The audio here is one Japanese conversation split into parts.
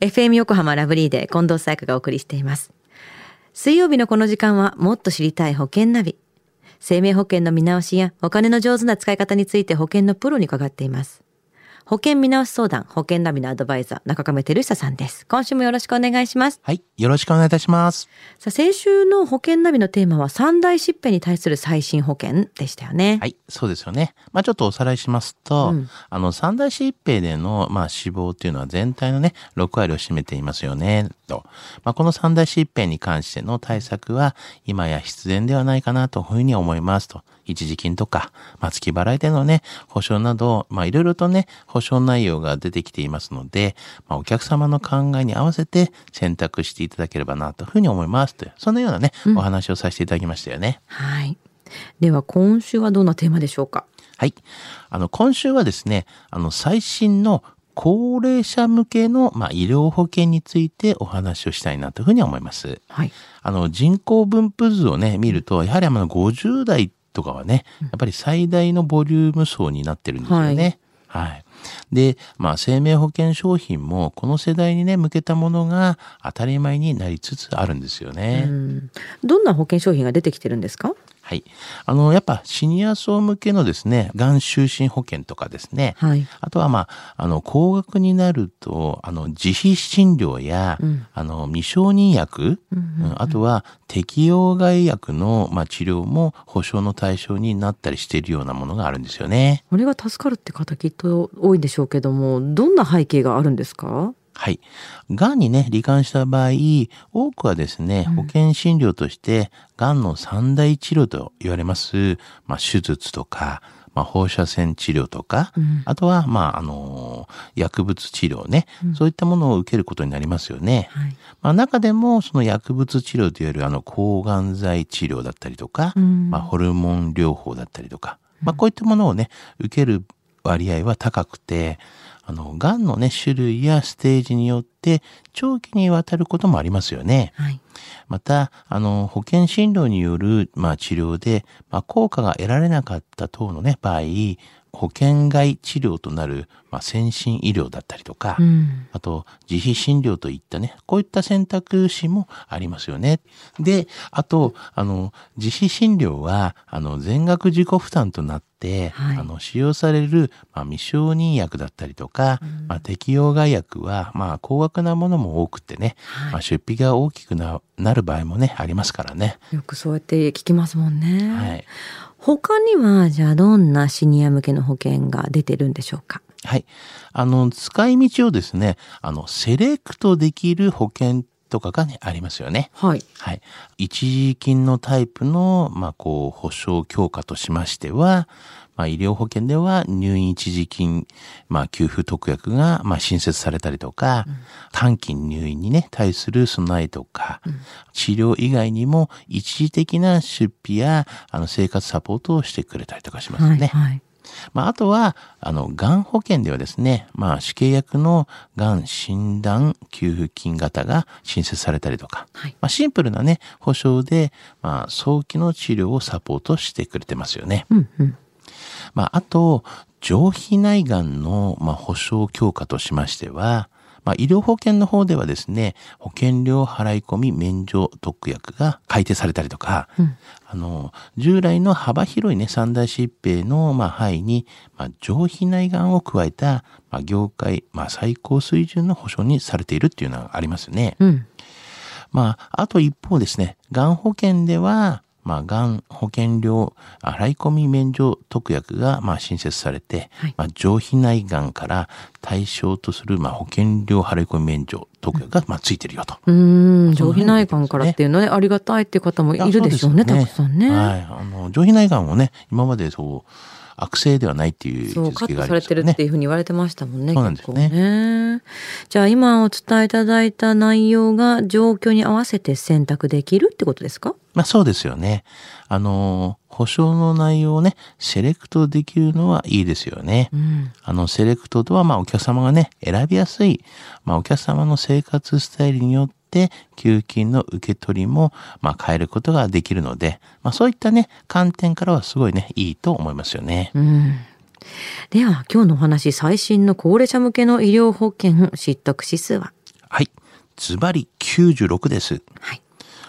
FM 横浜ラブリーで近藤沙耶香がお送りしています。水曜日のこの時間はもっと知りたい保険ナビ。生命保険の見直しやお金の上手な使い方について保険のプロに伺っています。保険見直し相談、保険ナビのアドバイザー、中亀照久さんです。今週もよろしくお願いします。はい。よろしくお願いいたします。さあ、先週の保険ナビのテーマは三大疾病に対する最新保険でしたよね。はい。そうですよね。まあちょっとおさらいしますと、うんあの、三大疾病での、まあ死亡っていうのは全体のね、6割を占めていますよね、と。まあこの三大疾病に関しての対策は、今や必然ではないかなというふうに思いますと。一時金とか、まあ、月払いでのね、保証など、まあ、いろいろとね、保証内容が出てきていますので、まあ、お客様の考えに合わせて選択していただければなというふうに思いますという、そのようなね、お話をさせていただきましたよね。はい。では今週はどんなテーマでしょうか？はい。あの、今週はですね、あの、最新の高齢者向けの、まあ、医療保険についてお話をしたいなというふうに思います。はい。あの、人口分布図をね、見ると、やはりあの、50代とかはね、やっぱり最大のボリューム層になってるんですよね。はい。で、まあ、生命保険商品も、この世代にね、向けたものが当たり前になりつつあるんですよね。うんどんな保険商品が出てきてるんですか？はい。あの、やっぱシニア層向けのですね、がん就寝保険とかですね。はい。あとはまあ、あの、高額になると、あの、自費診療や、うんあの、未承認薬、うんあとは適用外薬の、まあ、治療も保証の対象になったりしているようなものがあるんですよね。これが助かるって方きっと多いでしょうけども、どんな背景があるんですか？はい。がんにね、罹患した場合、多くはですね、保険診療として、がんの三大治療と言われます、まあ、手術とか、まあ、放射線治療とか、うん。あとは、まあ、あの薬物治療ね、そういったものを受けることになりますよね。はい。まあ、中でも、その薬物治療といわれる、あの、抗がん剤治療だったりとか、うん。まあ、ホルモン療法だったりとか、まあ、こういったものをね、受ける割合は高くて、あの、がんのね、種類やステージによって、長期にわたることもありますよね。はい。また、あの、保険診療による、まあ、治療で、まあ、効果が得られなかった等のね、場合、保険外治療となる、まあ、先進医療だったりとか、うん。あと、自費診療といったね、こういった選択肢もありますよね。で、あと、あの、自費診療は、あの、全額自己負担となって、はいあの、使用される、まあ、未承認薬だったりとか、まあ、適用外薬は、まあ、高額なものも多くてね、はいまあ、出費が大きくななる場合もね、ありますからね。よくそうやって聞きますもんね。はい。他には、じゃあどんなシニア向けの保険が出てるんでしょうか？はい。あの、使い道をですね、あの、セレクトできる保険とかがね、ありますよね。はい。はい。一時金のタイプの、まあ、こう、保証強化としましては、まあ、医療保険では入院一時金、まあ、給付特約が、まあ、新設されたりとか、短期入院にね、対する備えとか、治療以外にも一時的な出費や、あの、生活サポートをしてくれたりとかしますはい。ね。はい。まあ、あとは、あの、がん保険ではですね、まあ、死刑薬のがん診断給付金型が新設されたりとか、はいまあ、シンプルなね、保証で、まあ、早期の治療をサポートしてくれてますよね。うんうん。まあ、あと、上皮内がんの、まあ、保証強化としましては、まあ、医療保険の方ではですね、保険料払い込み免除特約が改定されたりとか、うんあの、従来の幅広いね、三大疾病の、まあ、範囲に、まあ、上皮内がんを加えた、まあ、業界、まあ、最高水準の保証にされているっていうのがありますね。うん。まあ、あと一方ですね、がん保険では、まあ、がん保険料払い込み免除特約が、まあ、新設されて、はいまあ、上皮内がんから対象とする、まあ、保険料払い込み免除特約が、まあ、ついてるよと。うーん、上皮内がんからっていうのはね、ありがたいっていう方もいるでしょうね、いやたくさんね。はい。あの、上皮内がんをね、今までそう、悪性ではないっていう位そう、カットされてるっていうふうに言われてましたもんね。そうなんですよねねじゃあ今お伝えいただいた内容が状況に合わせて選択できるってことですか？まあそうですよね。あの、保証の内容をね、セレクトできるのはいいですよね。うん。あの、セレクトとは、まあ、お客様がね、選びやすい、まあ、お客様の生活スタイルによって、給付金の受け取りも、まあ、変えることができるので、まあ、そういったね、観点からはすごいね、いいと思いますよね。うん。では今日のお話最新の高齢者向けの医療保険失得指数は？はズバリ96です。はい。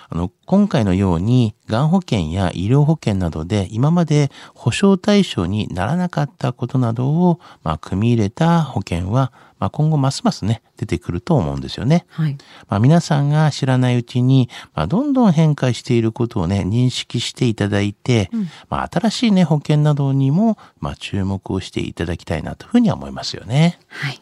あの、今回のように、がん保険や医療保険などで今まで保証対象にならなかったことなどを、まあ、組み入れた保険は、まあ、今後ますますね、出てくると思うんですよね。はい。まあ、皆さんが知らないうちに、まあ、どんどん変化していることをね、認識していただいて、まあ、新しいね、保険などにも、まあ、注目をしていただきたいなというふうには思いますよね。はい。